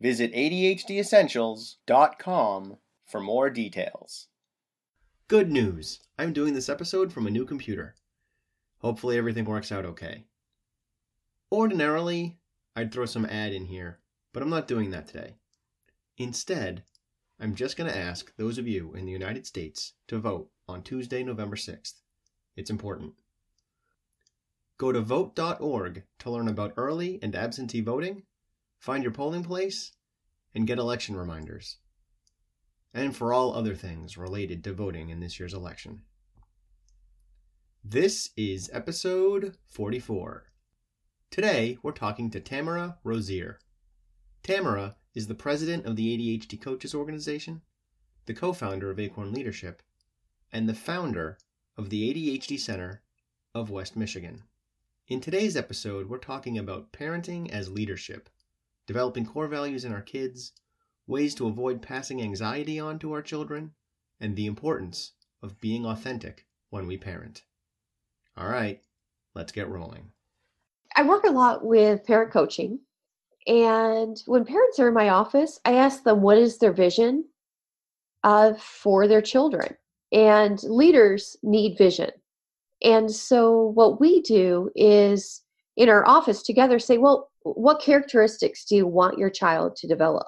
Visit ADHDessentials.com for more details. Good news! I'm doing this episode from a new computer. Hopefully, everything works out okay. Ordinarily, I'd throw some ad in here, but I'm not doing that today. Instead, I'm just going to ask those of you in the United States to vote on Tuesday, November 6th. It's important. Go to vote.org to learn about early and absentee voting find your polling place, and get election reminders. And for all other things related to voting in this year's election. This is episode 44. Today, we're talking to Tamara Rosier. Tamara is the president of the ADHD Coaches Organization, the co founder of Acorn Leadership, and the founder of the ADHD Center of West Michigan. In today's episode, we're talking about parenting as leadership developing core values in our kids, ways to avoid passing anxiety on to our children, and the importance of being authentic when we parent. All right, let's get rolling. I work a lot with parent coaching. And when parents are in my office, I ask them what is their vision for their children. And leaders need vision. And so what we do is in our office together say, well, what characteristics do you want your child to develop?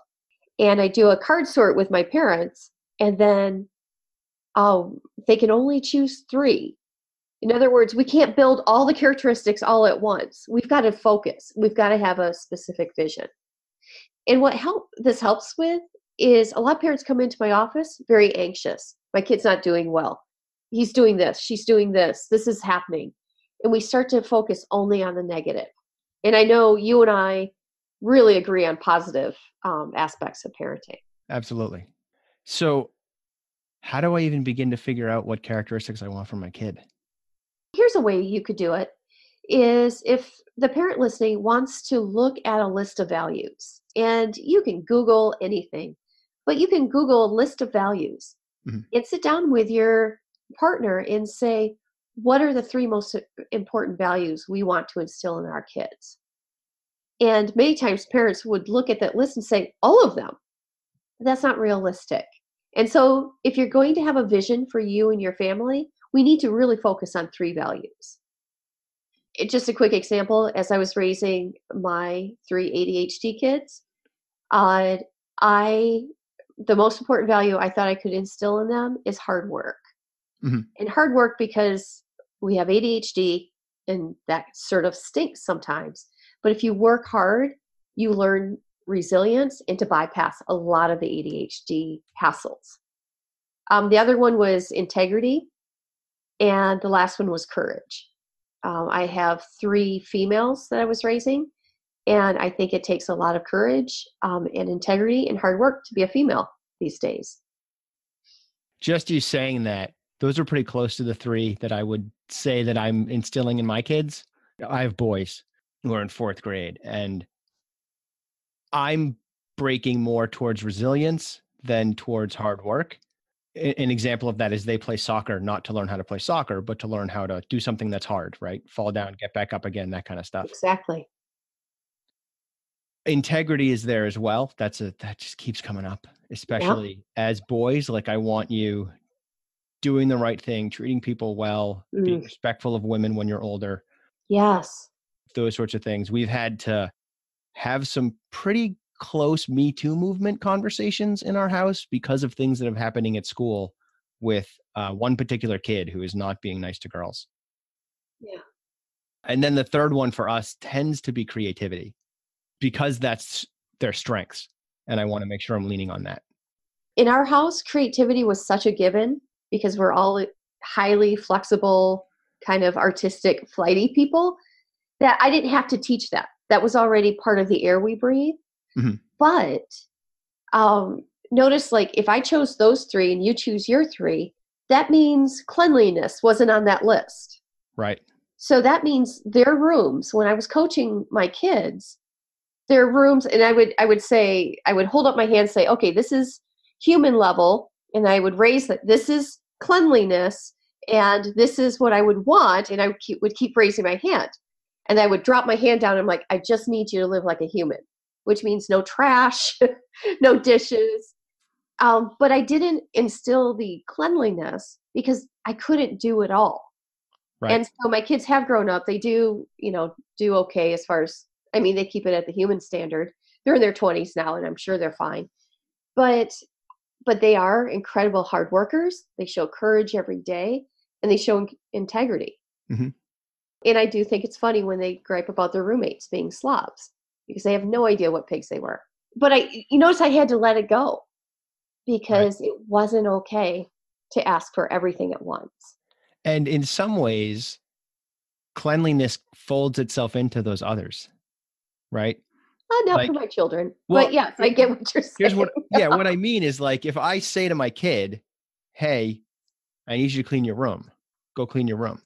And I do a card sort with my parents, and then um, they can only choose three. In other words, we can't build all the characteristics all at once. We've got to focus. We've got to have a specific vision. And what help this helps with is a lot of parents come into my office very anxious. My kid's not doing well. He's doing this. She's doing this. This is happening. And we start to focus only on the negative and I know you and I really agree on positive um, aspects of parenting. Absolutely. So, how do I even begin to figure out what characteristics I want from my kid? Here's a way you could do it is if the parent listening wants to look at a list of values and you can google anything but you can google a list of values mm-hmm. and sit down with your partner and say what are the three most important values we want to instill in our kids? And many times parents would look at that list and say, all of them. That's not realistic. And so, if you're going to have a vision for you and your family, we need to really focus on three values. It, just a quick example as I was raising my three ADHD kids, uh, I the most important value I thought I could instill in them is hard work. Mm-hmm. And hard work because we have ADHD and that sort of stinks sometimes. But if you work hard, you learn resilience and to bypass a lot of the ADHD hassles. Um, the other one was integrity, and the last one was courage. Um, I have three females that I was raising, and I think it takes a lot of courage um, and integrity and hard work to be a female these days. Just you saying that those are pretty close to the three that I would say that I'm instilling in my kids. I have boys who are in fourth grade, and I'm breaking more towards resilience than towards hard work. An example of that is they play soccer not to learn how to play soccer, but to learn how to do something that's hard, right? Fall down, get back up again, that kind of stuff. Exactly. Integrity is there as well. That's a that just keeps coming up, especially yeah. as boys. Like I want you doing the right thing, treating people well, mm. being respectful of women when you're older. Yes. Those sorts of things. We've had to have some pretty close Me Too movement conversations in our house because of things that have happening at school with uh, one particular kid who is not being nice to girls. Yeah. And then the third one for us tends to be creativity because that's their strengths. And I want to make sure I'm leaning on that. In our house, creativity was such a given because we're all highly flexible, kind of artistic, flighty people that I didn't have to teach that. That was already part of the air we breathe. Mhm. But um, notice, like, if I chose those three and you choose your three, that means cleanliness wasn't on that list. Right. So that means their rooms. When I was coaching my kids, their rooms, and I would I would say I would hold up my hand, and say, okay, this is human level, and I would raise that this is cleanliness, and this is what I would want, and I would keep, would keep raising my hand, and I would drop my hand down. I'm like, I just need you to live like a human, which means no trash, no dishes. Um, but I didn't instill the cleanliness because I couldn't do it all. Right. And so my kids have grown up. They do, you know, do okay as far as I mean, they keep it at the human standard. They're in their 20s now and I'm sure they're fine. But but they are incredible hard workers. They show courage every day and they show in- integrity. Mhm. And I do think it's funny when they gripe about their roommates being slobs because they have no idea what pigs they were. But I you notice I had to let it go because it wasn't okay to ask for everything at once. And in some ways, cleanliness folds itself into those others, right? Uh, not Like- for my children. Well, but yes, I get what you're saying. Here's what, yeah, what I mean is like if I say to my kid, hey, I need you to clean your room, go clean your room.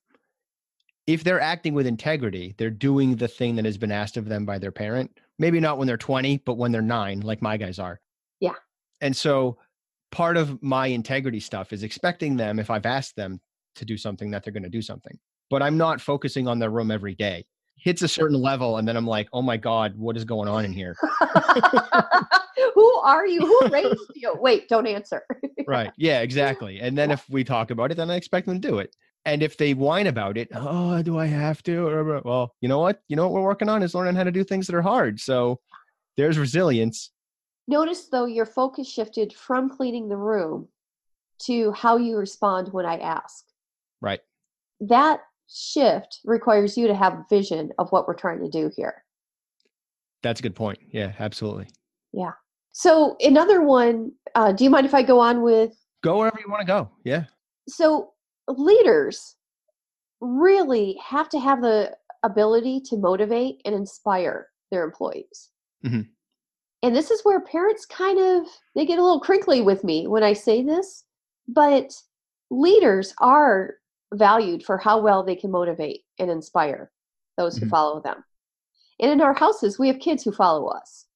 If they're acting with integrity, they're doing the thing that has been asked of them by their parent. Maybe not when they're 20, but when they're nine, like my guys are. Yeah. And so part of my integrity stuff is expecting them, if I've asked them to do something, that they're going to do something. But I'm not focusing on their room every day. Hits a certain level, and then I'm like, oh my God, what is going on in here? Who are you? Who raised you? Wait, don't answer. right yeah exactly and then if we talk about it then i expect them to do it and if they whine about it oh do i have to well you know what you know what we're working on is learning how to do things that are hard so there's resilience Notice though your focus shifted from cleaning the room to how you respond when I ask. right That shift requires you to have a vision of what we're trying to do here. that's a good point yeah absolutely Yeah. So another one, uh, do you mind if I go on with go wherever you want to go yeah so leaders really have to have the ability to motivate and inspire their employees Mhm. and this is where parents kind of they get a little crinkly with me when i say this but leaders are valued for how well they can motivate and inspire those who Mhm. follow them and in our houses we have kids who follow us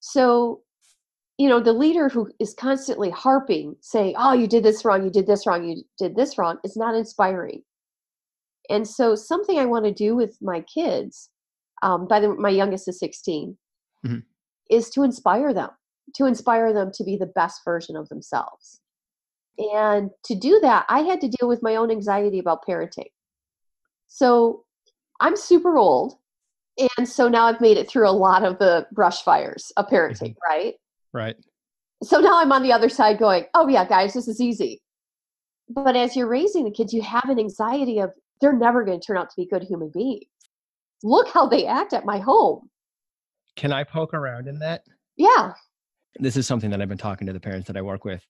so you know the leader who is constantly harping saying oh you did this wrong you did this wrong you did this wrong is not inspiring and so something i want to do with my kids um, by the my youngest is 16 Mhm. is to inspire them to inspire them to be the best version of themselves and to do that i had to deal with my own anxiety about parenting so i'm super old and so now i've made it through a lot of the brush fires of parenting mm-hmm. right right so now I'm on the other side going, oh, yeah, guys, this is easy. But as you're raising the kids, you have an anxiety of they're never going to turn out to be good human beings. Look how they act at my home. can i poke around in that Yeah. this is something that I've been talking to the parents that I work with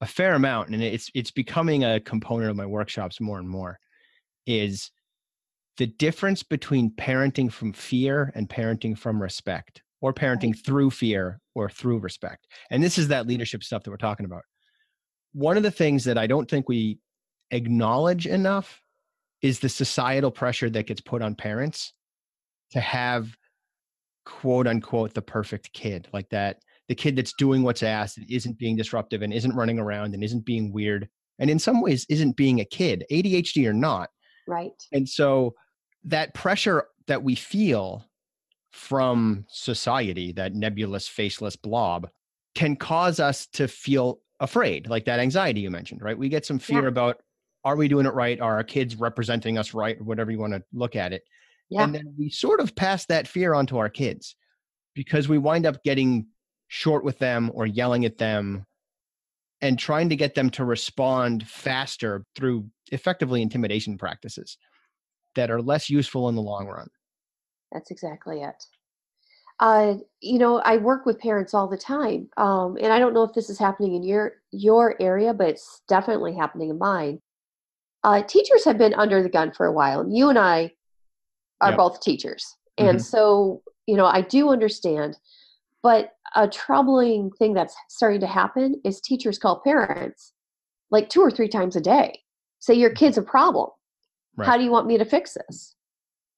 a fair amount, and it's it's becoming a component of my workshops more and more. Is the difference between parenting from fear and parenting from respect, or parenting through fear or through respect? And this is that leadership stuff that we're talking about. One of the things that I don't think we acknowledge enough is the societal pressure that gets put on parents to have quote unquote the perfect kid like that the kid that's doing what's asked and isn't being disruptive and isn't running around and isn't being weird and in some ways isn't being a kid adhd or not Right. and so that pressure that we feel from society that nebulous faceless blob can cause us to feel afraid like that anxiety you mentioned right we get some fear Yeah. about are we doing it right are our kids representing us right or whatever you want to look at it Yeah. and then we sort of pass that fear on to our kids because we wind up getting short with them or yelling at them and trying to get them to respond faster through effectively intimidation practices that are less useful in the long run. That's exactly it. Uh, you know, I work with parents all the time, um, and I don't know if this is happening in your your area, but it's definitely happening in mine. Uh, teachers have been under the gun for a while, and you and I are Yep. both teachers, and Mhm. so you know, I do understand. But a troubling thing that's starting to happen is teachers call parents like two or three times a day. Say, Your mm-hmm. kid's a problem. Right. How do you want me to fix this?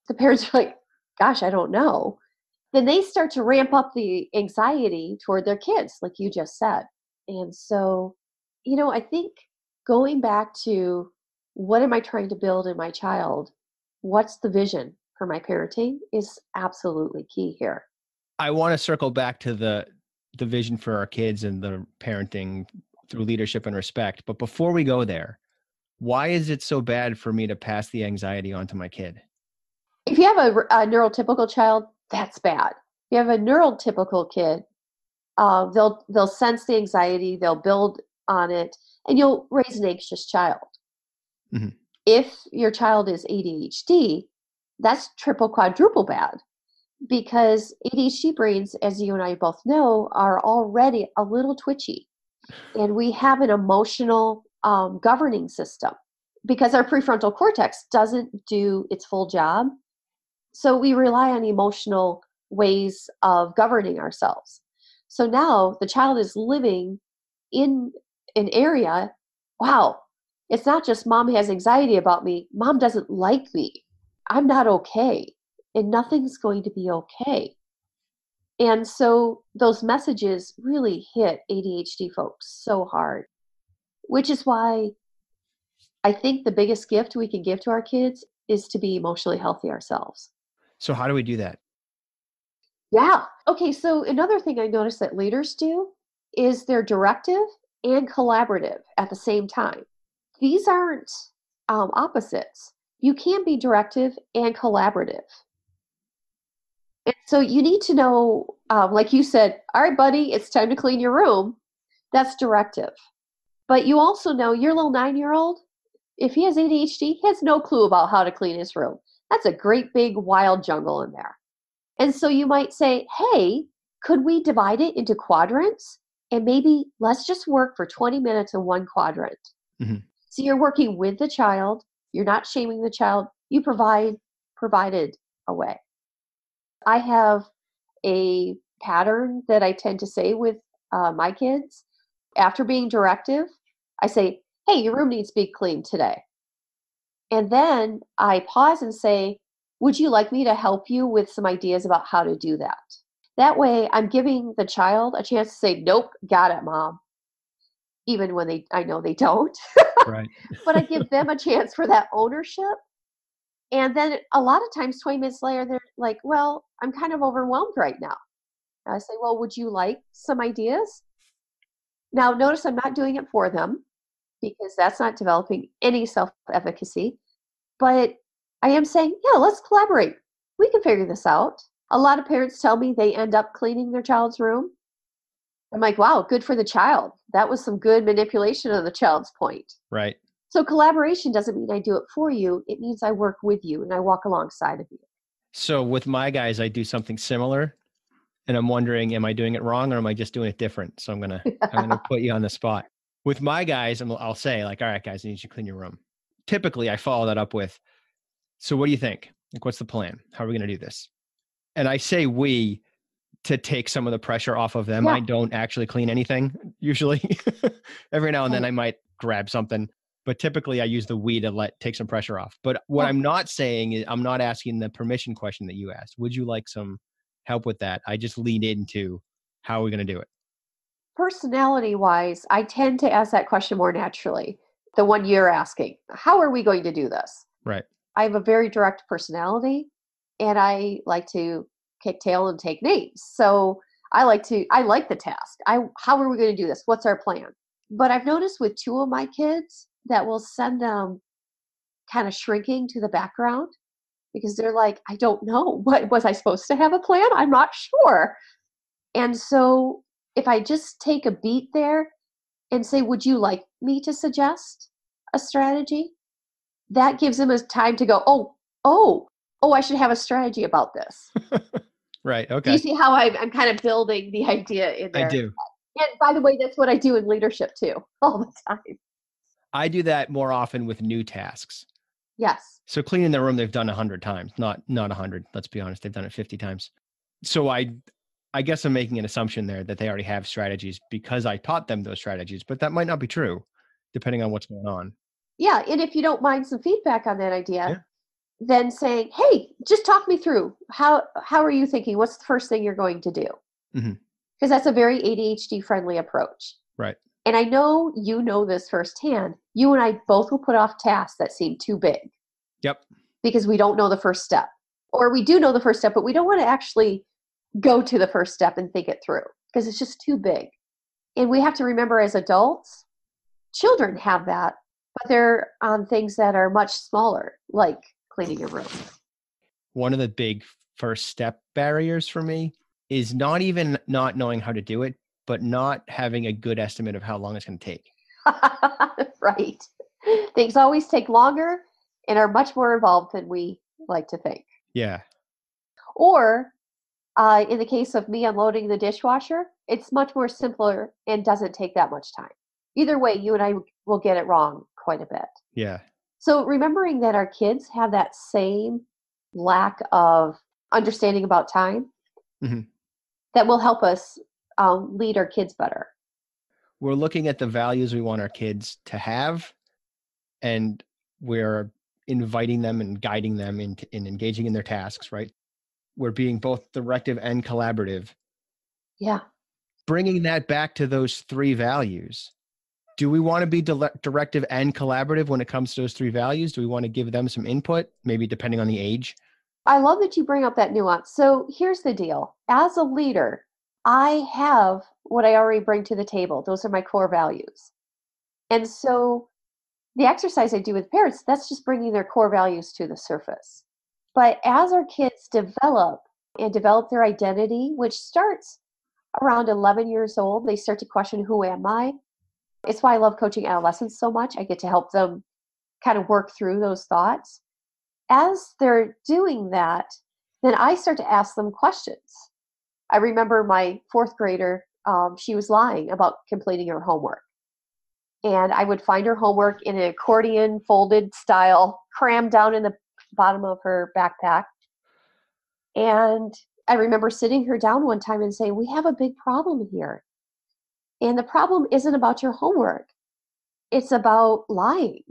The parents are like, Gosh, I don't know. Then they start to ramp up the anxiety toward their kids, like you just said. And so, you know, I think going back to what am I trying to build in my child? What's the vision for my parenting is absolutely key here. I want to circle back to the the vision for our kids and the parenting through leadership and respect. But before we go there, why is it so bad for me to pass the anxiety on to my kid? If you have a, a neurotypical child, that's bad. If you have a neurotypical kid, uh, they'll they'll sense the anxiety, they'll build on it, and you'll raise an anxious child. Mhm. If your child is ADHD, that's triple quadruple bad because ADHD brains, as you and I both know, are already a little twitchy, and we have an emotional um, governing system because our prefrontal cortex doesn't do its full job. So we rely on emotional ways of governing ourselves. So now the child is living in an area, wow, it's not just mom has anxiety about me, mom doesn't like me. I'm not okay, and nothing's going to be okay. And so those messages really hit ADHD folks so hard, which is why I think the biggest gift we can give to our kids is to be emotionally healthy ourselves. So how do we do that? Yeah. Okay. So another thing I noticed that leaders do is they're directive and collaborative at the same time. These aren't um, opposites. You can be directive and collaborative. And so you need to know, um, like you said, all right, buddy, it's time to clean your room. That's directive. But you also know your little nine year old, if he has ADHD, he has no clue about how to clean his room. That's a great big wild jungle in there. And so you might say, hey, could we divide it into quadrants? And maybe let's just work for 20 minutes in one quadrant. Mhm. So you're working with the child, you're not shaming the child, you provide provided a way. I have a pattern that I tend to say with uh, my kids. After being directive, I say, hey, your room needs to be cleaned today. And then I pause and say, would you like me to help you with some ideas about how to do that? That way, I'm giving the child a chance to say, nope, got it, mom. Even when they, I know they don't, Right. but I give them a chance for that ownership. And then a lot of times, 20 minutes later, they're like, well, I'm kind of overwhelmed right now. And I say, well, would you like some ideas? Now, notice I'm not doing it for them because that's not developing any self efficacy. But I am saying, yeah, let's collaborate. We can figure this out. A lot of parents tell me they end up cleaning their child's room. I'm like, wow, good for the child. That was some good manipulation of the child's point. Right. So collaboration doesn't mean I do it for you. It means I work with you and I walk alongside of you. So with my guys, I do something similar, and I'm wondering, am I doing it wrong or am I just doing it different? So I'm gonna I'm gonna put you on the spot. With my guys, I'm, I'll say like, all right, guys, I need you to clean your room. Typically, I follow that up with, so what do you think? Like, what's the plan? How are we gonna do this? And I say we to take some of the pressure off of them. Yeah. I don't actually clean anything usually. Every now and then I might grab something, but typically I use the we to let take some pressure off. But what. I'm not saying is I'm not asking the permission question that you asked. Would you like some help with that? I just lean into how are we going to do it? Personality wise, I tend to ask that question more naturally. The one you're asking, how are we going to do this? Right. I have a very direct personality and I like to kick tail and take names. So I like to I like the task. I how are we going to do this? What's our plan? But I've noticed with two of my kids that will send them kind of shrinking to the background because they're like, I don't know. What was I supposed to have a plan? I'm not sure. And so if I just take a beat there and say, Would you like me to suggest a strategy? That gives them a time to go, Oh, oh, oh, I should have a strategy about this. Right. Okay. Do you see how I'm, I'm kind of building the idea in there? I do. And by the way, that's what I do in leadership too, all the time. I do that more often with new tasks. Yes. So cleaning the room they've done a hundred times, not not a hundred. Let's be honest, they've done it fifty times. So I I guess I'm making an assumption there that they already have strategies because I taught them those strategies, but that might not be true depending on what's going on. Yeah, and if you don't mind some feedback on that idea, Yeah. then saying, "Hey, just talk me through how how are you thinking? What's the first thing you're going to do?" Because Mhm. that's a very ADHD friendly approach. Right. And I know you know this firsthand. You and I both will put off tasks that seem too big Yep. because we don't know the first step, or we do know the first step, but we don't want to actually go to the first step and think it through because it's just too big. And we have to remember as adults, children have that, but they're on things that are much smaller, like cleaning your room. One of the big first step barriers for me is not even not knowing how to do it, but not having a good estimate of how long it's going to take. right. Things always take longer and are much more involved than we like to think. Yeah. Or uh, in the case of me unloading the dishwasher, it's much more simpler and doesn't take that much time. Either way, you and I will get it wrong quite a bit. Yeah. So remembering that our kids have that same lack of understanding about time, Mhm. that will help us um, lead our kids better. We're looking at the values we want our kids to have, and we're inviting them and guiding them in, in engaging in their tasks, right? We're being both directive and collaborative. Yeah. Bringing that back to those three values. Do we want to be directive and collaborative when it comes to those three values? Do we want to give them some input, maybe depending on the age? I love that you bring up that nuance. So here's the deal as a leader, I have what I already bring to the table. Those are my core values. And so the exercise I do with parents, that's just bringing their core values to the surface. But as our kids develop and develop their identity, which starts around 11 years old, they start to question who am I? It's why I love coaching adolescents so much. I get to help them kind of work through those thoughts as they're doing that, then I start to ask them questions. I remember my fourth grader, um, she was lying about completing her homework. And I would find her homework in an accordion folded style, crammed down in the bottom of her backpack. And I remember sitting her down one time and saying, We have a big problem here. And the problem isn't about your homework, it's about lying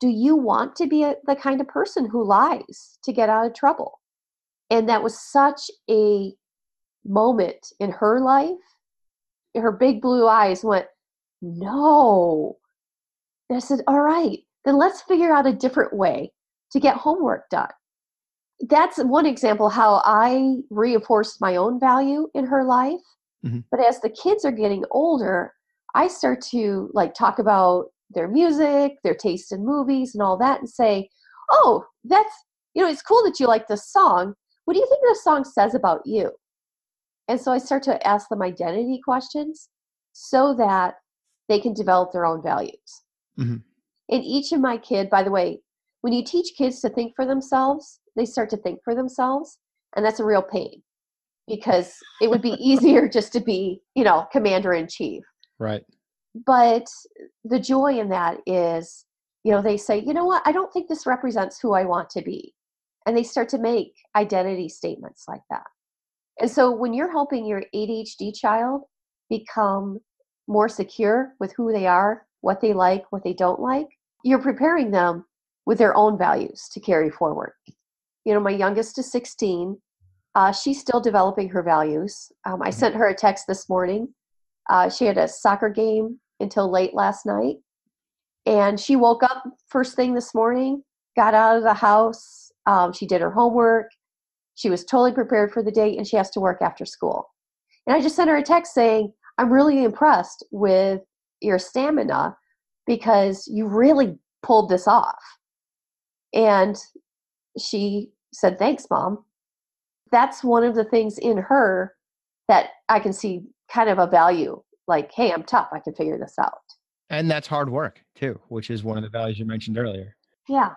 do you want to be a, the kind of person who lies to get out of trouble? And that was such a moment in her life. Her big blue eyes went, No. And I said, All right, then let's figure out a different way to get homework done. That's one example how I reinforced my own value in her life. Mhm. But as the kids are getting older, I start to like talk about their music, their taste in movies, and all that, and say, "Oh, that's you know, it's cool that you like this song. What do you think this song says about you?" And so I start to ask them identity questions so that they can develop their own values. Mhm. And each of my kid, by the way, when you teach kids to think for themselves, they start to think for themselves, and that's a real pain because it would be easier just to be, you know, commander in chief Right. but the joy in that is you know they say you know what i don't think this represents who i want to be and they start to make identity statements like that and so when you're helping your adhd child become more secure with who they are what they like what they don't like you're preparing them with their own values to carry forward you know my youngest is 16 uh, she's still developing her values um, i sent her a text this morning uh, she had a soccer game until late last night. And she woke up first thing this morning, got out of the house. Um, she did her homework. She was totally prepared for the date and she has to work after school. And I just sent her a text saying, I'm really impressed with your stamina because you really pulled this off. And she said, Thanks, mom. That's one of the things in her that I can see kind of a value like, hey, I'm tough. I can figure this out. And that's hard work too, which is one of the values you mentioned earlier. Yeah.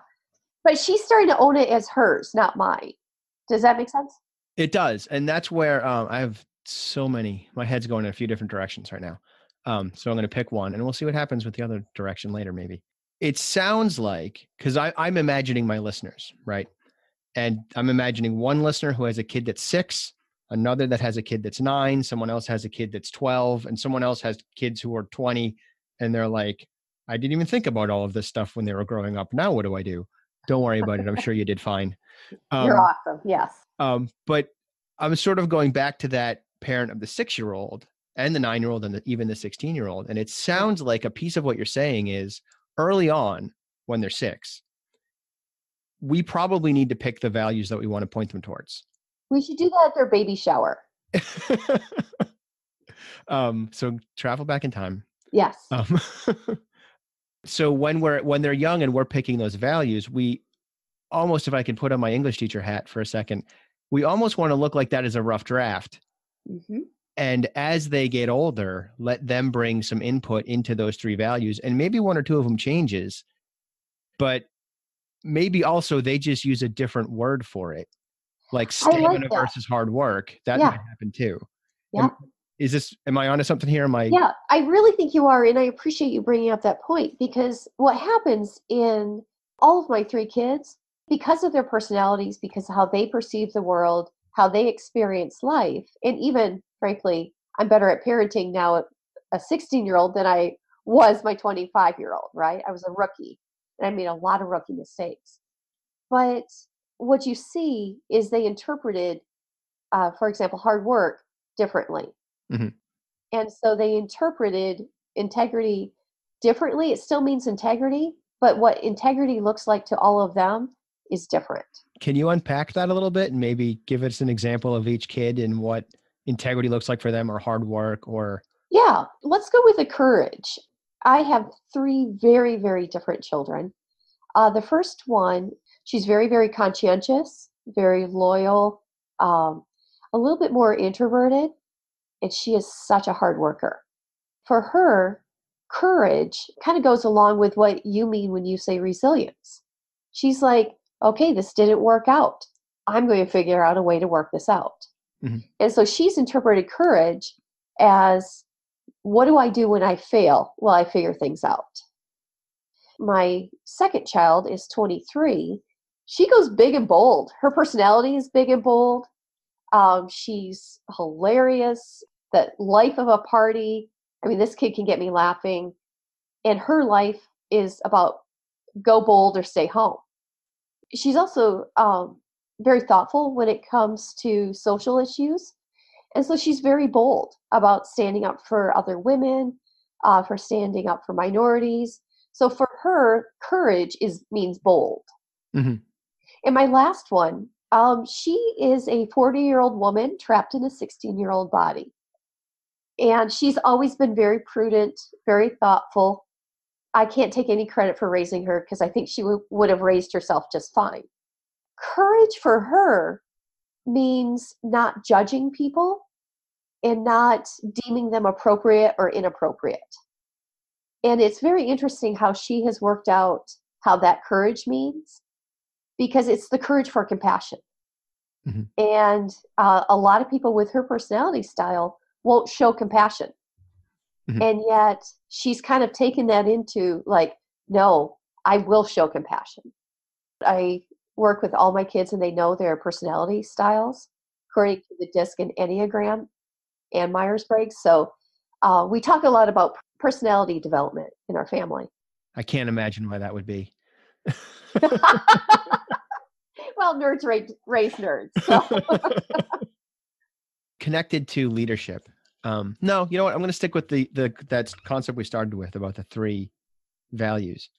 But she's starting to own it as hers, not mine. Does that make sense? It does, and that's where um, I have so many. My head's going in a few different directions right now. Um, so I'm going to pick one, and we'll see what happens with the other direction later. Maybe it sounds like because I'm imagining my listeners right, and I'm imagining one listener who has a kid that's six, another that has a kid that's nine, someone else has a kid that's 12, and someone else has kids who are 20. And they're like, I didn't even think about all of this stuff when they were growing up. Now, what do I do? Don't worry about it. I'm sure you did fine. Um, You're awesome. Yes. Um, but I'm sort of going back to that parent of the six year old and the nine year old and the, even the 16 year old. And it sounds like a piece of what you're saying is early on when they're six, we probably need to pick the values that we want to point them towards. We should do that at their baby shower. um, so travel back in time. Yes. Um, so when we're when they're young and we're picking those values, we almost, if I can put on my English teacher hat for a second, we almost want to look like that as a rough draft. Mm-hmm. And as they get older, let them bring some input into those three values, and maybe one or two of them changes, but maybe also they just use a different word for it like stamina like versus hard work that yeah. might happen too yeah is this am i onto something here am i yeah i really think you are and i appreciate you bringing up that point because what happens in all of my three kids because of their personalities because of how they perceive the world how they experience life and even frankly i'm better at parenting now at a 16 year old than i was my 25 year old right i was a rookie and I made a lot of rookie mistakes. But what you see is they interpreted, uh, for example, hard work differently. Mm-hmm. And so they interpreted integrity differently. It still means integrity, but what integrity looks like to all of them is different. Can you unpack that a little bit and maybe give us an example of each kid and what integrity looks like for them or hard work or yeah let's go with the courage I have three very, very different children. Uh, the first one, she's very, very conscientious, very loyal, um, a little bit more introverted, and she is such a hard worker. For her, courage kind of goes along with what you mean when you say resilience. She's like, okay, this didn't work out. I'm going to figure out a way to work this out. Mm-hmm. And so she's interpreted courage as what do I do when I fail? Well, I figure things out. My second child is 23. She goes big and bold. Her personality is big and bold. Um, she's hilarious. The life of a party. I mean, this kid can get me laughing. And her life is about go bold or stay home. She's also um, very thoughtful when it comes to social issues. And so she's very bold about standing up for other women, uh, for standing up for minorities. So for her, courage is means bold. Mm-hmm. And my last one, um, she is a 40 year old woman trapped in a 16 year old body. And she's always been very prudent, very thoughtful. I can't take any credit for raising her because I think she w- would have raised herself just fine. Courage for her means not judging people and not deeming them appropriate or inappropriate. And it's very interesting how she has worked out how that courage means because it's the courage for compassion. Mm-hmm. And uh, a lot of people with her personality style won't show compassion. Mm-hmm. And yet she's kind of taken that into like, no, I will show compassion. I work with all my kids and they know their personality styles according to the DISC and Enneagram and Myers Briggs. So uh, we talk a lot about personality development in our family. I can't imagine why that would be. well, nerds raise, raise nerds. So. Connected to leadership. Um, no, you know what? I'm going to stick with the the that concept we started with about the three values.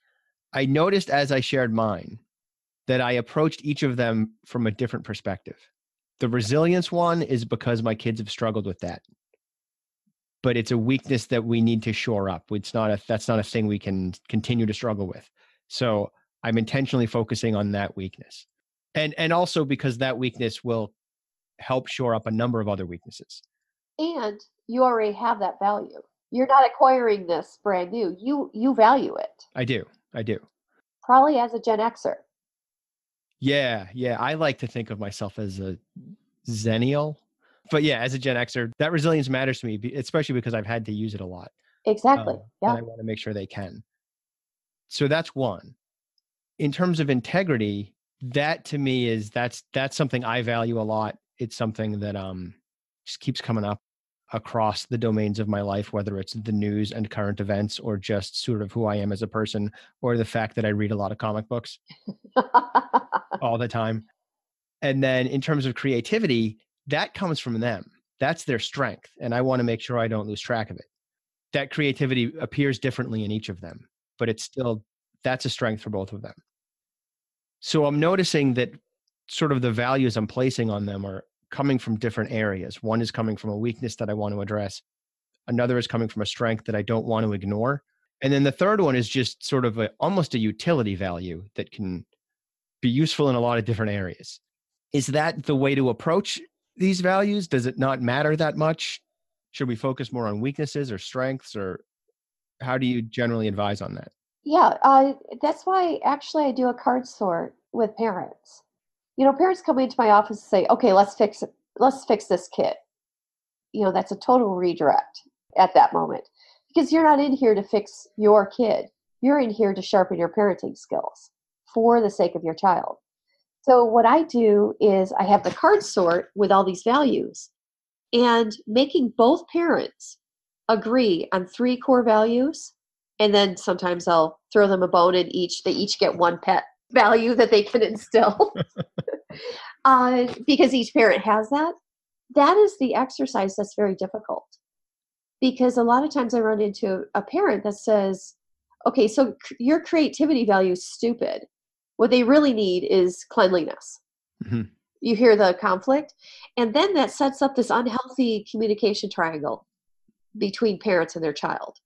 I noticed as I shared mine that I approached each of them from a different perspective. The resilience one is because my kids have struggled with that. But it's a weakness that we need to shore up. It's not a that's not a thing we can continue to struggle with. So I'm intentionally focusing on that weakness. And and also because that weakness will help shore up a number of other weaknesses. And you already have that value. You're not acquiring this brand new. You you value it. I do. I do. Probably as a Gen Xer. Yeah, yeah. I like to think of myself as a Xennial. But yeah, as a Gen Xer, that resilience matters to me, especially because I've had to use it a lot. Exactly. Um, yeah. And I want to make sure they can. So that's one. In terms of integrity, that to me is that's that's something I value a lot. It's something that um just keeps coming up across the domains of my life, whether it's the news and current events or just sort of who I am as a person or the fact that I read a lot of comic books all the time. And then in terms of creativity, that comes from them. That's their strength. And I want to make sure I don't lose track of it. That creativity appears differently in each of them, but it's still, that's a strength for both of them. So I'm noticing that sort of the values I'm placing on them are coming from different areas. One is coming from a weakness that I want to address, another is coming from a strength that I don't want to ignore. And then the third one is just sort of a, almost a utility value that can be useful in a lot of different areas. Is that the way to approach these values? Does it not matter that much? Should we focus more on weaknesses or strengths, or how do you generally advise on that? Yeah, uh, that's why actually I do a card sort with parents. You know, parents come into my office and say, "Okay, let's fix it. Let's fix this kid." You know, that's a total redirect at that moment because you're not in here to fix your kid. You're in here to sharpen your parenting skills for the sake of your child. So what I do is I have the card sort with all these values and making both parents agree on three core values and then sometimes I'll throw them a bone and each they each get one pet value that they can instill uh, because each parent has that. That is the exercise that's very difficult because a lot of times I run into a parent that says, "Okay, so your creativity value is stupid. What they really need is cleanliness." Mm-hmm. You hear the conflict, and then that sets up this unhealthy communication triangle between parents and their child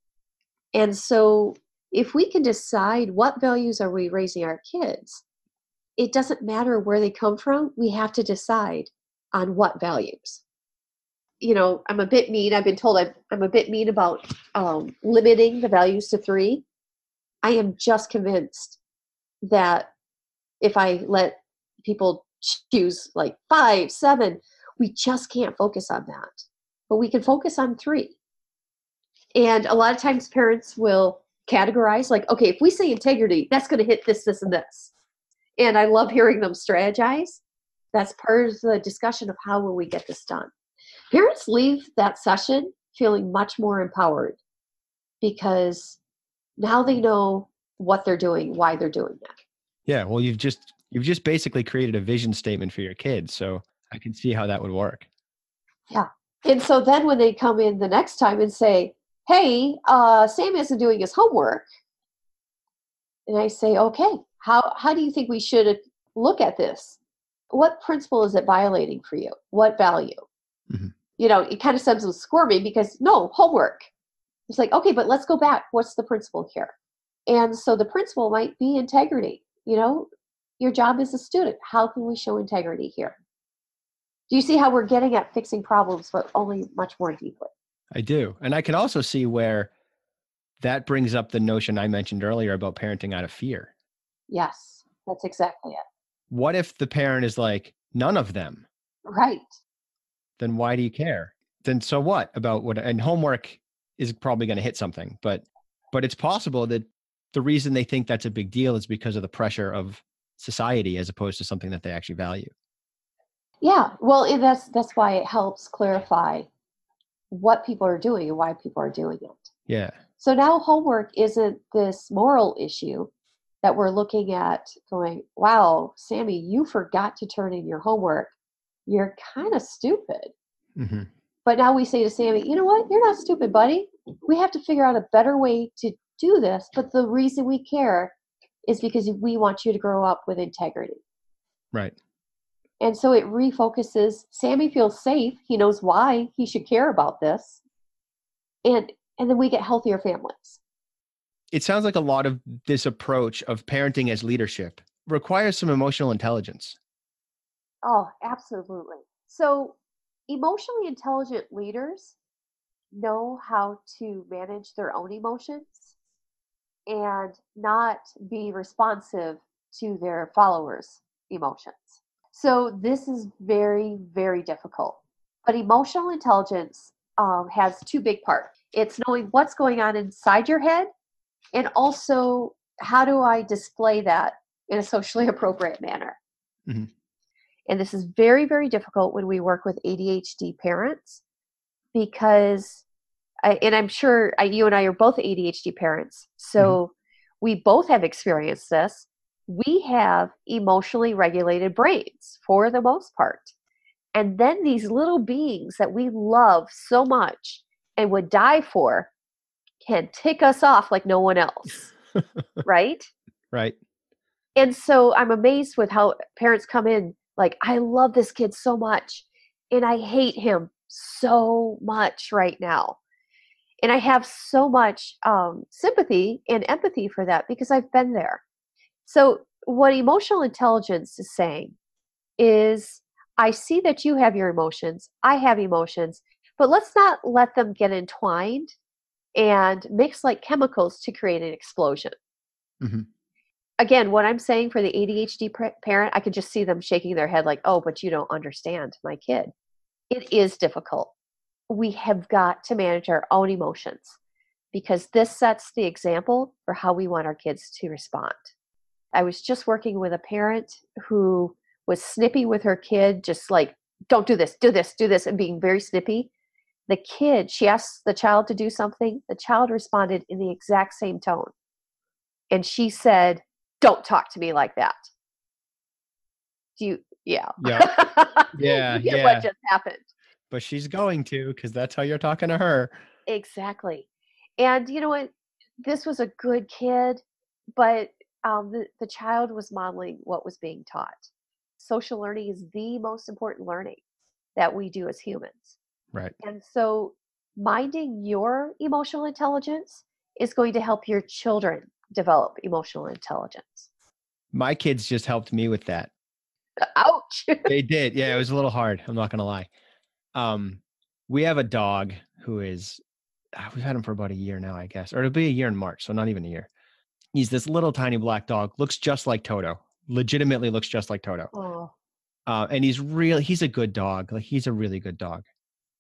and so if we can decide what values are we raising our kids, it doesn't matter where they come from, we have to decide on what values. You know, I'm a bit mean. I've been told I'm, I'm a bit mean about um, limiting the values to three. I am just convinced that if I let people choose like five, seven, we just can't focus on that. But we can focus on three. And a lot of times parents will categorize, like, okay, if we say integrity, that's going to hit this, this, and this. And I love hearing them strategize. That's part of the discussion of how will we get this done. Parents leave that session feeling much more empowered because now they know what they're doing, why they're doing that. Yeah, well, you've just you've just basically created a vision statement for your kids, so I can see how that would work. Yeah. And so then when they come in the next time and say, hey, uh, Sam isn't doing his homework. And I say, okay, how, how do you think we should look at this? What principle is it violating for you? What value? Mm-hmm. You know, it kind of sends them squirming because no, homework. It's like, okay, but let's go back. What's the principle here? And so the principle might be integrity. You know, your job as a student. How can we show integrity here? Do you see how we're getting at fixing problems, but only much more deeply? I do. And I can also see where that brings up the notion I mentioned earlier about parenting out of fear. Yes, that's exactly it. What if the parent is like, none of them? Right. Then why do you care? Then so what about what and homework is probably going to hit something, but but it's possible that the reason they think that's a big deal is because of the pressure of society as opposed to something that they actually value. Yeah, well, that's that's why it helps clarify what people are doing and why people are doing it. Yeah. So now homework isn't this moral issue that we're looking at going, wow, Sammy, you forgot to turn in your homework. You're kind of stupid. Mm-hmm. But now we say to Sammy, you know what? You're not stupid, buddy. We have to figure out a better way to do this. But the reason we care is because we want you to grow up with integrity. Right. And so it refocuses. Sammy feels safe. He knows why he should care about this. And and then we get healthier families. It sounds like a lot of this approach of parenting as leadership requires some emotional intelligence. Oh, absolutely. So emotionally intelligent leaders know how to manage their own emotions and not be responsive to their followers' emotions. So this is very, very difficult. But emotional intelligence um, has two big parts. It's knowing what's going on inside your head, and also how do I display that in a socially appropriate manner. Mm-hmm. And this is very, very difficult when we work with ADHD parents because, I, and I'm sure I, you and I are both ADHD parents. So mm-hmm. we both have experienced this. We have emotionally regulated brains for the most part. And then these little beings that we love so much and would die for can tick us off like no one else. right? Right. And so I'm amazed with how parents come in like, I love this kid so much, and I hate him so much right now. And I have so much um, sympathy and empathy for that because I've been there. So, what emotional intelligence is saying is I see that you have your emotions, I have emotions, but let's not let them get entwined and mix like chemicals to create an explosion. Mm-hmm again, what I'm saying for the ADHD parent, I could just see them shaking their head like, oh, but you don't understand my kid. It is difficult. We have got to manage our own emotions because this sets the example for how we want our kids to respond. I was just working with a parent who was snippy with her kid, just like, don't do this, do this, do this, and being very snippy. The kid, she asked the child to do something. The child responded in the exact same tone. And she said, don't talk to me like that. Do you? Yeah. Yeah. Yeah. yeah. What just happened? But she's going to because that's how you're talking to her. Exactly. And you know what? This was a good kid, but um, the, the child was modeling what was being taught. Social learning is the most important learning that we do as humans. Right. And so minding your emotional intelligence is going to help your children develop emotional intelligence. My kids just helped me with that. Ouch. they did. Yeah, it was a little hard. I'm not going to lie. Um, we have a dog who is, ah, we've had him for about a year now, I guess, or it'll be a year in March. So not even a year. He's this little tiny black dog, looks just like Toto, legitimately looks just like Toto. Oh. Uh, and he's really, he's a good dog. Like he's a really good dog,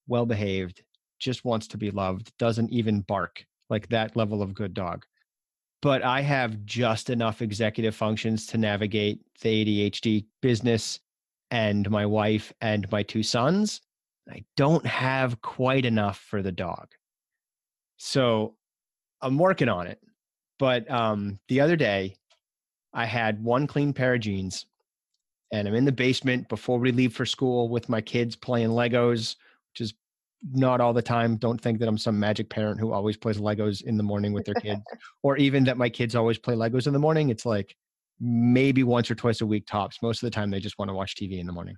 well behaved, just wants to be loved, doesn't even bark like that level of good dog but I have just enough executive functions to navigate the ADHD business and my wife and my two sons. I don't have quite enough for the dog. So I'm working on it. But um, the other day, I had one clean pair of jeans and I'm in the basement before we leave for school with my kids playing Legos, which is not all the time. Don't think that I'm some magic parent who always plays Legos in the morning with their kids, or even that my kids always play Legos in the morning. It's like maybe once or twice a week tops. Most of the time, they just want to watch TV in the morning.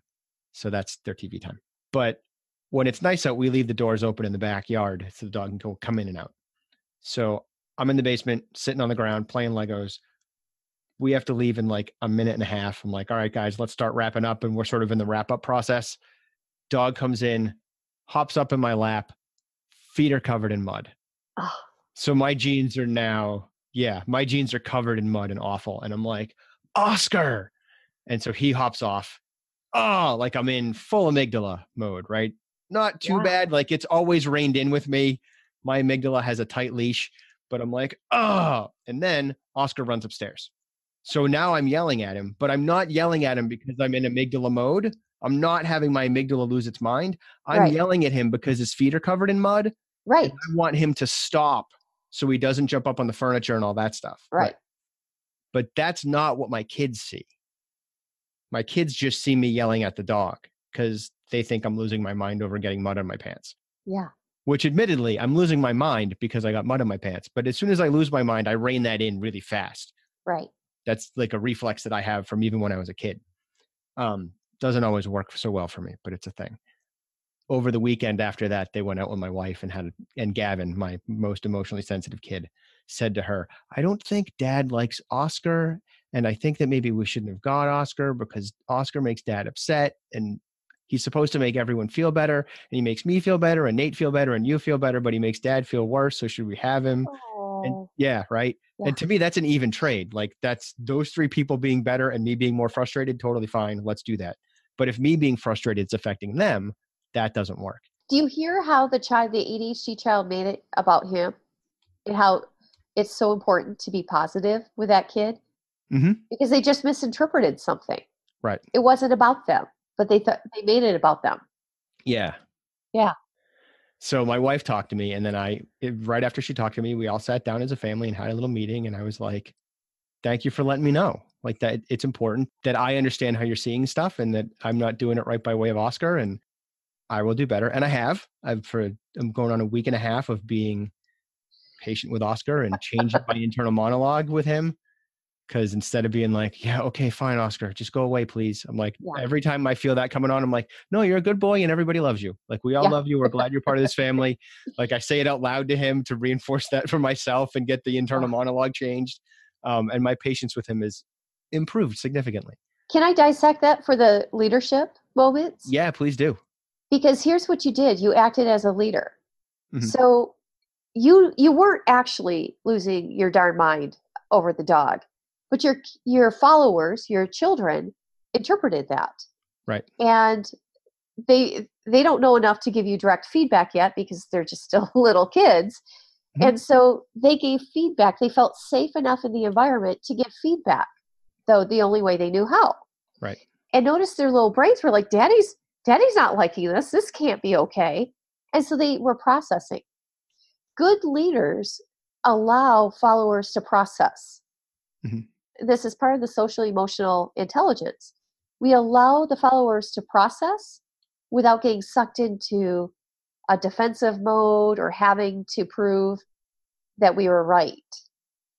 So that's their TV time. But when it's nice out, we leave the doors open in the backyard so the dog can go come in and out. So I'm in the basement, sitting on the ground, playing Legos. We have to leave in like a minute and a half. I'm like, all right, guys, let's start wrapping up. And we're sort of in the wrap up process. Dog comes in, hops up in my lap, feet are covered in mud. Oh. So my jeans are now, yeah, my jeans are covered in mud and awful. And I'm like, Oscar. And so he hops off. Oh, like I'm in full amygdala mode, right? Not too yeah. bad. Like it's always reined in with me. My amygdala has a tight leash, but I'm like, oh. And then Oscar runs upstairs. So now I'm yelling at him, but I'm not yelling at him because I'm in amygdala mode. I'm not having my amygdala lose its mind. I'm right. yelling at him because his feet are covered in mud. Right. I want him to stop so he doesn't jump up on the furniture and all that stuff. Right. But, but that's not what my kids see. My kids just see me yelling at the dog because they think I'm losing my mind over getting mud on my pants. Yeah. Which admittedly, I'm losing my mind because I got mud on my pants. But as soon as I lose my mind, I rein that in really fast. Right. That's like a reflex that I have from even when I was a kid. Um, doesn't always work so well for me, but it's a thing. Over the weekend after that, they went out with my wife and had and Gavin, my most emotionally sensitive kid, said to her, "I don't think Dad likes Oscar, and I think that maybe we shouldn't have got Oscar because Oscar makes Dad upset, and he's supposed to make everyone feel better, and he makes me feel better, and Nate feel better, and you feel better, but he makes Dad feel worse. So should we have him?" And yeah, right. Yeah. And to me, that's an even trade. Like that's those three people being better and me being more frustrated. Totally fine. Let's do that. But if me being frustrated is affecting them, that doesn't work. Do you hear how the child, the ADHD child, made it about him, and how it's so important to be positive with that kid? Mm-hmm. Because they just misinterpreted something. Right. It wasn't about them. But they thought they made it about them. Yeah. Yeah. So my wife talked to me, and then I, it- right after she talked to me, we all sat down as a family and had a little meeting. And I was like, "Thank you for letting me know. Like that, it's important that I understand how you're seeing stuff, and that I'm not doing it right by way of Oscar, and I will do better. And I have. I've for I'm going on a week and a half of being patient with Oscar and changing my internal monologue with him. Because instead of being like, yeah, okay, fine, Oscar, just go away, please. I'm like, Yeah. every time I feel that coming on, I'm like, no, you're a good boy and everybody loves you. Like, we all Yeah. love you. We're glad you're part of this family. Like, I say it out loud to him to reinforce that for myself and get the internal monologue changed. Um, and my patience with him is improved significantly. Can I dissect that for the leadership moments? Yeah, please do. Because here's what you did. You acted as a leader. Mhm. So you you weren't actually losing your darn mind over the dog, but your your followers, your children interpreted that. Right. And they they don't know enough to give you direct feedback yet because they're just still little kids. Mhm. And so they gave feedback. They felt safe enough in the environment to give feedback, though the only way they knew how. Right. And notice their little brains were like, Daddy's Daddy's not liking this. This can't be okay. And so they were processing. Good leaders allow followers to process. Mhm. This is part of the social emotional intelligence. We allow the followers to process without getting sucked into a defensive mode or having to prove that we were right.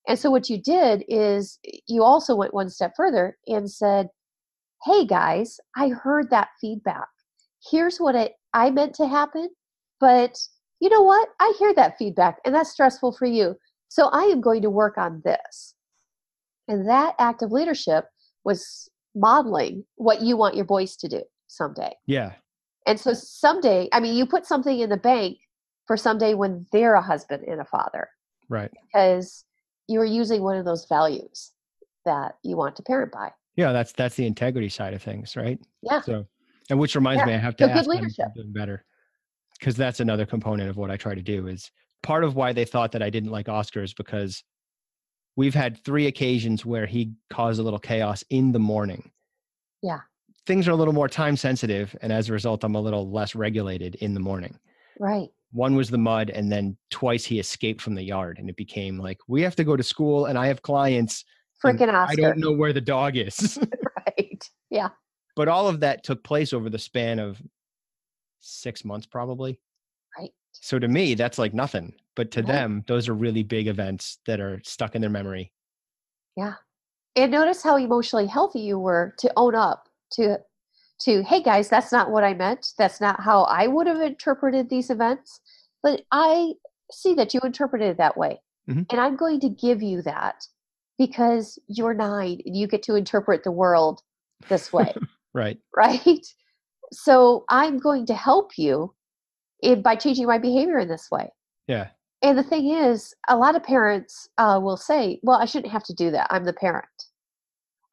And so what you did is you also went one step further and said, "Hey guys, I heard that feedback. Here's what it, I meant to happen, but you know what? I hear that feedback and that's stressful for you. So I am going to work on this." And that act of leadership was modeling what you want your boys to do someday. Yeah. And so someday, I mean, you put something in the bank for someday when they're a husband and a father Right. because you are using one of those values that you want to parent by. Yeah. That's that's the integrity side of things, right? Yeah. So, and which reminds Yeah, me, I have to so ask them leadership. Better because that's another component of what I try to do. Is part of why they thought that I didn't like Oscars because we've had three occasions where he caused a little chaos in the morning. Yeah. Things are a little more time sensitive, and as a result, I'm a little less regulated in the morning. Right. One was the mud, and then twice he escaped from the yard, and it became like we have to go to school, and I have clients. Freaking Freaking I don't know where the dog is. Right. Yeah. but all of that took place over the span of six months probably Right. so to me that's like nothing but to Right. them those are really big events that are stuck in their memory Yeah. And notice how emotionally healthy you were to own up to to hey guys, that's not what I meant. That's not how I would have interpreted these events. But I see that you interpreted it that way. Mhm. And I'm going to give you that because you're nine and you get to interpret the world this way. right right? So I'm going to help you in, by changing my behavior in this way. yeah And the thing is, a lot of parents uh, will say, well, I shouldn't have to do that. I'm the parent.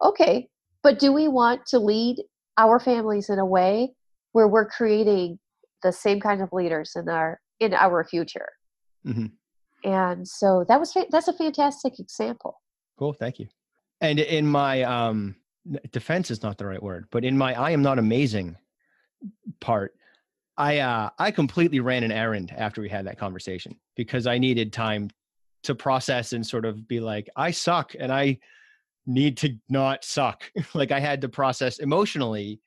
Okay, but do we want to lead our families in a way where we're creating the same kind of leaders in our in our future? Mhm. And so that was that's a fantastic example. cool thank you and in my um defense is not the right word but in my i am not amazing part i uh i completely ran an errand after we had that conversation because i needed time to process and sort of be like i suck and i need to not suck like i had to process emotionally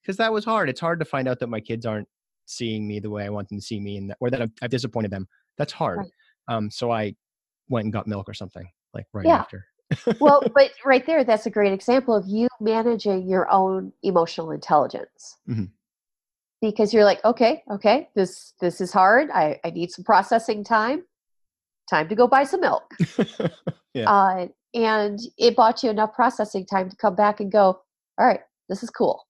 because that was hard it's hard to find out that my kids aren't seeing me the way i want them to see me and that, or that I've, I've disappointed them that's hard Right. um so i went and got milk or something like right Yeah. after well, but right there, that's a great example of you managing your own emotional intelligence. Mhm. Because you're like, okay, okay, this this is hard. I, I need some processing time. Time to go buy some milk. Yeah. Uh, and it bought you enough processing time to come back and go, all right, this is cool.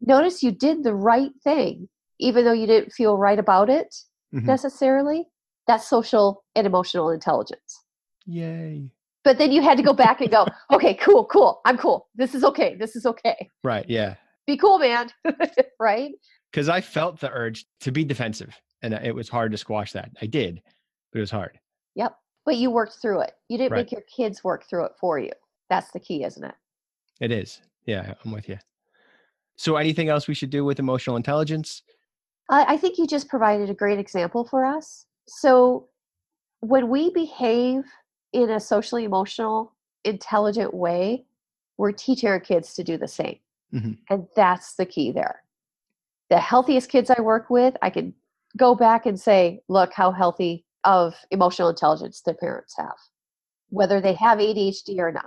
Notice you did the right thing, even though you didn't feel right about it Mhm. necessarily. That's social and emotional intelligence Yay. but then you had to go back and go okay cool cool i'm cool this is okay this is okay Right. Yeah. be cool man right Because I felt the urge to be defensive and it was hard to squash that. I did, but it was hard. yep but you worked through it you didn't Right. make your kids work through it for you that's the key isn't it It is. Yeah. I'm with you. So, anything else we should do with emotional intelligence? I think you just provided a great example for us. So, when we behave in a socially emotional, intelligent way, we're teaching our kids to do the same. Mhm. And that's the key there. The healthiest kids I work with, I can go back and say, look how healthy of emotional intelligence their parents have, whether they have ADHD or not.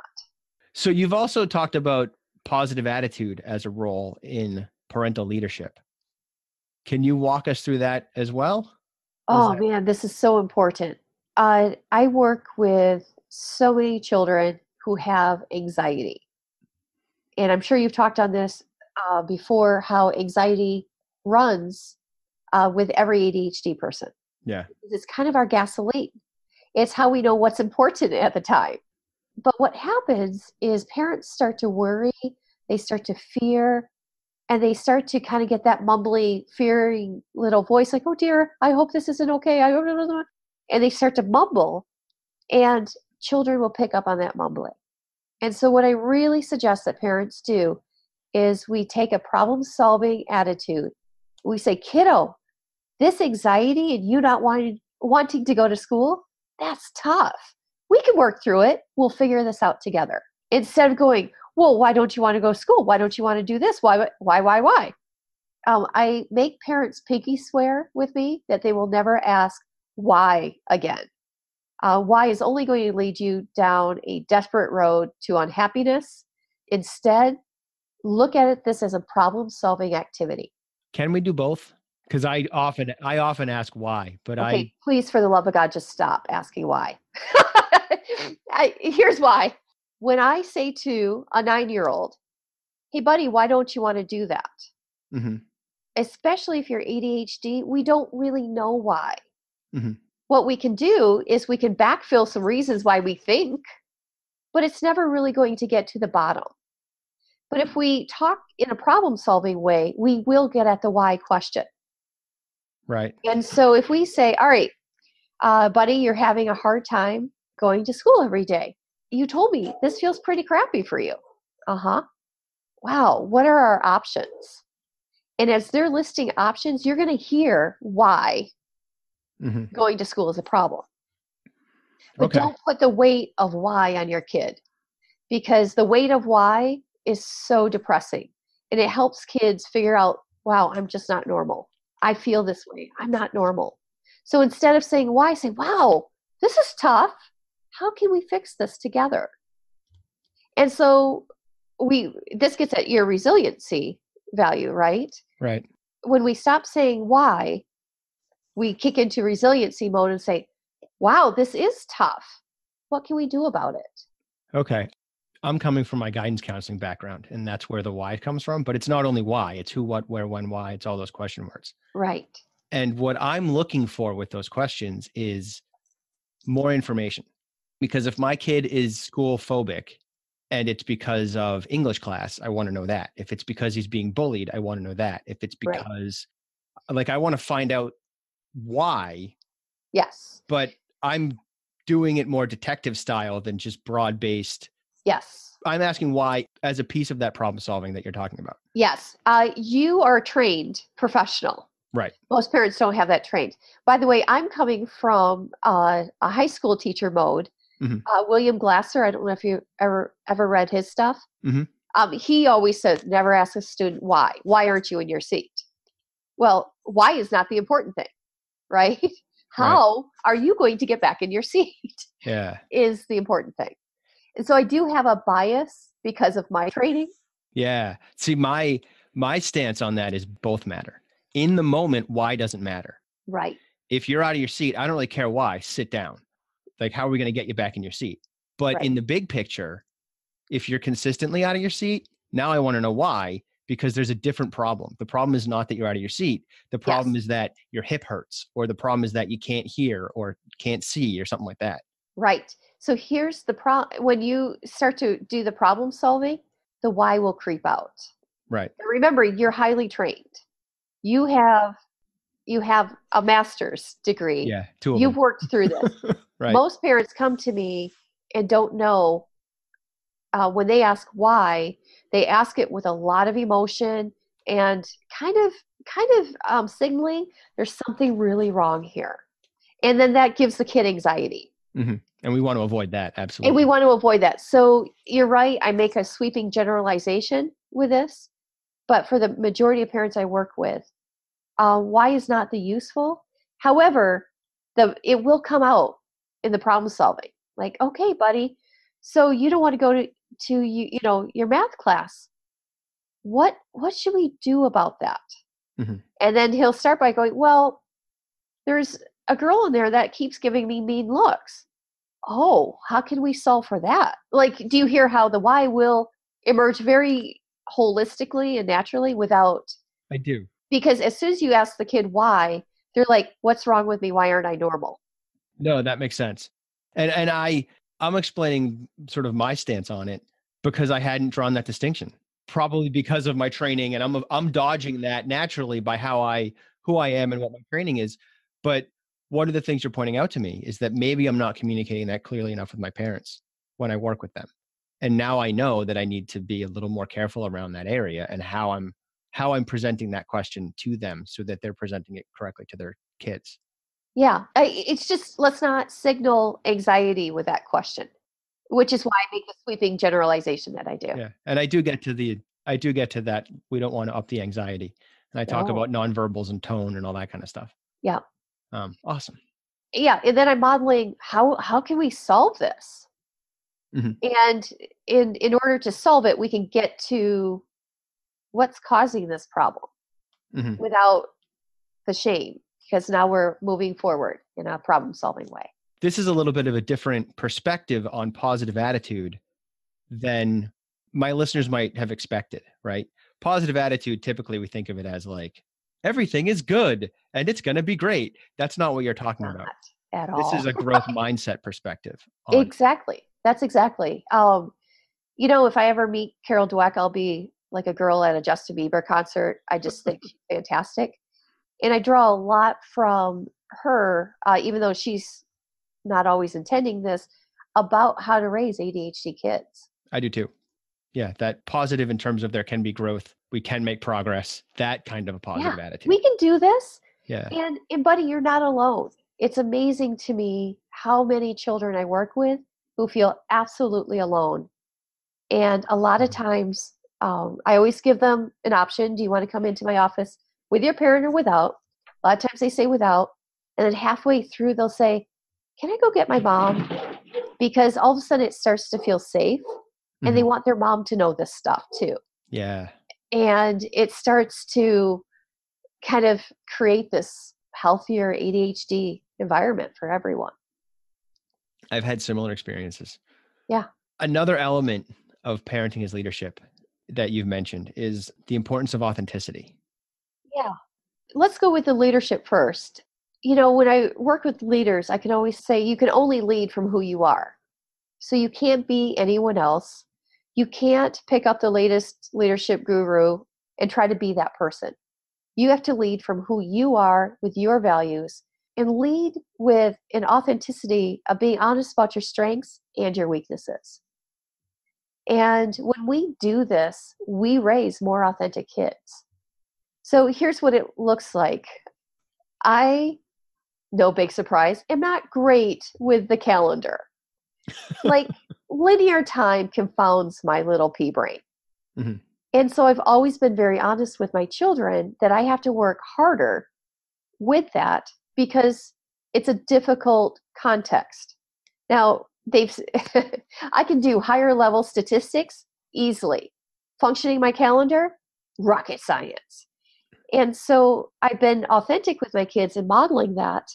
So, you've also talked about positive attitude as a role in parental leadership. Can you walk us through that as well? Oh that- man, this is so important. Uh, I work with so many children who have anxiety. And I'm sure you've talked on this uh, before how anxiety runs uh, with every ADHD person. Yeah. It's kind of our gasoline, it's how we know what's important at the time. But what happens is parents start to worry, they start to fear, and they start to kind of get that mumbly, fearing little voice like, oh dear, I hope this isn't okay. I don't And they start to mumble, and children will pick up on that mumbling. And so, what I really suggest that parents do is we take a problem solving attitude. We say, kiddo, this anxiety and you not wanting, wanting to go to school, that's tough. We can work through it. We'll figure this out together. Instead of going, well, why don't you want to go to school? Why don't you want to do this? Why, why, why, why? Um, I make parents pinky swear with me that they will never ask why again. Uh, why is only going to lead you down a desperate road to unhappiness. Instead, look at it this as a problem solving activity. Can we do both? Because I often I often ask why, but Okay, I please, for the love of God, just stop asking why. I, here's why. When I say to a nine year old, hey, buddy, why don't you want to do that? Mhm. Especially if you're ADHD, we don't really know why. Mhm. What we can do is we can backfill some reasons why we think, but it's never really going to get to the bottom. But if we talk in a problem solving way, we will get at the why question. right. And so if we say, all right, uh, buddy, you're having a hard time going to school every day. You told me this feels pretty crappy for you. Uh huh. Wow, what are our options? And as they're listing options, you're going to hear why hmm going to school is a problem. But Okay. don't put the weight of why on your kid because the weight of why is so depressing and it helps kids figure out, wow, I'm just not normal. I feel this way. I'm not normal. So instead of saying why, say, wow, this is tough. How can we fix this together? And so we this gets at your resiliency value, right? Right. when we stop saying why, we kick into resiliency mode and say, wow, this is tough. What can we do about it? Okay. I'm coming from my guidance counseling background, and that's where the why comes from. But it's not only why, it's who, what, where, when, why. It's all those question words. Right. And what I'm looking for with those questions is more information. Because if my kid is school phobic and it's because of English class, I want to know that. If it's because he's being bullied, I want to know that. If it's Right. because, like, I want to find out why, Yes. but I'm doing it more detective style than just broad based. Yes. I'm asking why as a piece of that problem solving that you're talking about. Yes. Uh, you are a trained professional. Right. Most parents don't have that trained. By the way, I'm coming from uh, a high school teacher mode. Mhm. Uh, William Glasser, I don't know if you ever ever read his stuff. Mhm. Um, he always says, never ask a student why. Why aren't you in your seat? Well, why is not the important thing, right? How are you going to get back in your seat Yeah. is the important thing. So I do have a bias because of my training. Yeah. See, my my stance on that is both matter. In the moment, why doesn't matter. Right. If you're out of your seat, I don't really care why. Sit down. Like, how are we going to get you back in your seat? But Right. in the big picture, if you're consistently out of your seat, now I want to know why because there's a different problem. The problem is not that you're out of your seat. The problem Yes. is that your hip hurts, or the problem is that you can't hear or can't see, or something like that. Right. So here's the problem when you start to do the problem solving, the why will creep out. Right. And remember, you're highly trained. You have you have a master's degree. Yeah. Two You've them. worked through this. Right. Most parents come to me and don't know uh, when they ask why, They ask it with a lot of emotion and kind of kind of um, signaling there's something really wrong here. And then that gives the kid anxiety. Mm-hmm. And we want to avoid that, absolutely. And we want to avoid that. So you're right. I make a sweeping generalization with this. But for the majority of parents I work with, uh, why is not the useful? However, the it will come out in the problem solving. Like, okay, buddy, so you don't want to go to to you you know your math class. What what should we do about that? Mm-hmm. And then he'll start by going, well, there's a girl in there that keeps giving me mean looks. Oh, how can we solve for that? Like, do you hear how the why will emerge very holistically and naturally without I do. Because as soon as you ask the kid why, they're like, "What's wrong with me? Why aren't I normal?" No, that makes sense. And and I I'm explaining sort of my stance on it because I hadn't drawn that distinction. Probably because of my training and I'm I'm dodging that naturally by how I who I am and what my training is. But one of the things you're pointing out to me is that maybe I'm not communicating that clearly enough with my parents when I work with them. And now I know that I need to be a little more careful around that area and how I'm how I'm presenting that question to them so that they're presenting it correctly to their kids. Yeah, it's just let's not signal anxiety with that question, which is why I make the sweeping generalization that I do. Yeah, and I do get to the I do get to that. We don't want to up the anxiety, and I talk No. about nonverbals and tone and all that kind of stuff. Yeah. Um, awesome. Yeah, and then I'm modeling how how can we solve this? Mhm. And in in order to solve it, we can get to what's causing this problem Mhm. without the shame, because now we're moving forward in a problem solving way. This is a little bit of a different perspective on positive attitude than my listeners might have expected. Right? Positive attitude. Typically, we think of it as like everything is good and it's going to be great. That's not what you're talking about. At all. This is a growth mindset perspective. on- Exactly. That's exactly. Um, you know, if I ever meet Carol Dweck, I'll be like a girl at a Justin Bieber concert. I just think fantastic, and I draw a lot from her, uh, even though she's not always intending this, about how to raise ADHD kids. I do too. Yeah, that positive in terms of there can be growth, we can make progress, that kind of a positive attitude. We can do this, yeah. and and buddy, you're not alone. It's amazing to me how many children I work with who feel absolutely alone, and a lot of Mhm. times um, I always give them an option. Do you want to come into my office with your parent or without? A lot of times they say without, and then halfway through they'll say, "Can I go get my mom?" Because all of a sudden it starts to feel safe, and they want their mom to know this stuff too Yeah. And it starts to kind of create this healthier ADHD environment for everyone. I've had similar experiences. Yeah. Another element of parenting is leadership that you've mentioned is the importance of authenticity. Yeah. Let's go with the leadership first. You know, when I work with leaders, I can always say you can only lead from who you are. So you can't be anyone else. You can't pick up the latest leadership guru and try to be that person. You have to lead from who you are with your values and lead with an authenticity of being honest about your strengths and your weaknesses. And when we do this, we raise more authentic kids. So here's what it looks like. I, no big surprise, am not great with the calendar. like linear time confounds my little pea brain. Mhm. And so I've always been very honest with my children that I have to work harder with that because it's a difficult context. Now, they've I can do higher level statistics easily. Functioning my calendar, rocket science. And so I've been authentic with my kids and modeling that.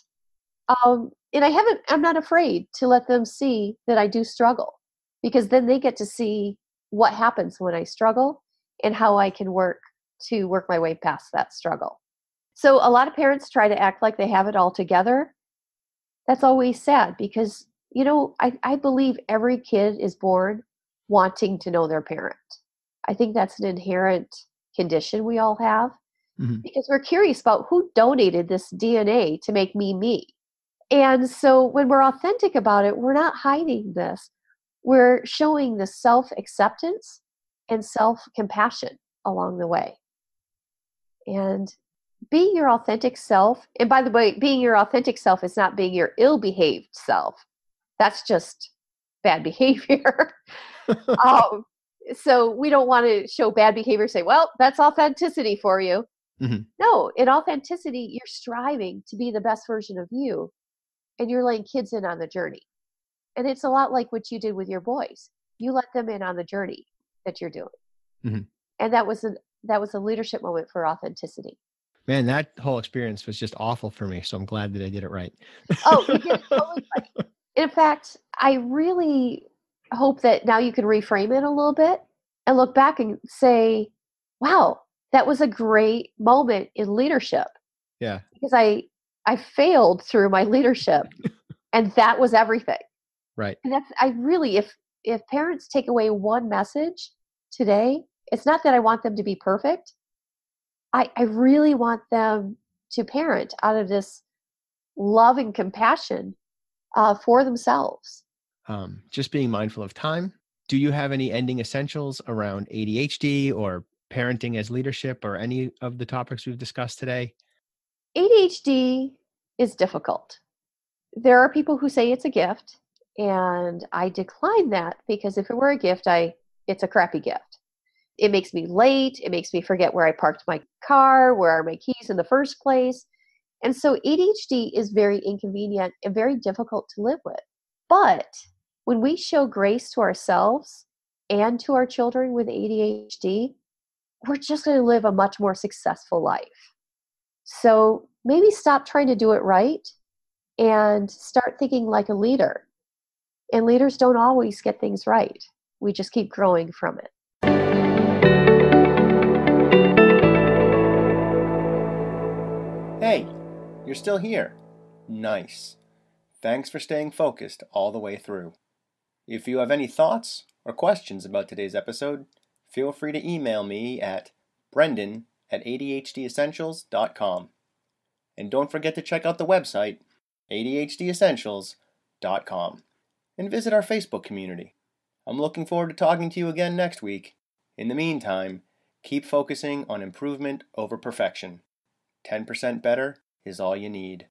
Um, and I haven't, I'm not afraid to let them see that I do struggle because then they get to see what happens when I struggle and how I can work to work my way past that struggle. So a lot of parents try to act like they have it all together. That's always sad because, you know, I, I believe every kid is born wanting to know their parent. I think that's an inherent condition we all have Mhm. because we're curious about who donated this DNA to make me me. And so when we're authentic about it, we're not hiding this. We're showing the self acceptance and self compassion along the way. And being your authentic self, and by the way, being your authentic self is not being your ill behaved self. That's just bad behavior. um, so we don't want to show bad behavior, say, well, that's authenticity for you. Mhm. No, in authenticity, you're striving to be the best version of you and you're letting kids in on the journey. And it's a lot like what you did with your boys. You let them in on the journey that you're doing. Mhm. And that was a that was a leadership moment for authenticity. Man, that whole experience was just awful for me. So I'm glad that I did it right. Oh, you did it totally right. In fact, I really hope that now you can reframe it a little bit and look back and say, wow, that was a great moment in leadership Yeah. because I I failed through my leadership and that was everything. Right. And that's I really if if parents take away one message today, it's not that I want them to be perfect. I I really want them to parent out of this love and compassion uh, for themselves. Um, just being mindful of time. Do you have any ending essentials around ADHD or parenting as leadership or any of the topics we've discussed today? ADHD is difficult. There are people who say it's a gift, and I decline that because if it were a gift, I it's a crappy gift. It makes me late, it makes me forget where I parked my car, where are my keys in the first place. And so ADHD is very inconvenient and very difficult to live with. But when we show grace to ourselves and to our children with ADHD, we're just going to live a much more successful life. So maybe stop trying to do it right and start thinking like a leader. And leaders don't always get things right. We just keep growing from it. Hey, you're still here. Nice. Thanks for staying focused all the way through. If you have any thoughts or questions about today's episode, feel free to email me at brendan at adhdessentials.com. And don't forget to check out the website, adhdessentials.com, and visit our Facebook community. I'm looking forward to talking to you again next week. In the meantime, keep focusing on improvement over perfection. 10% better is all you need.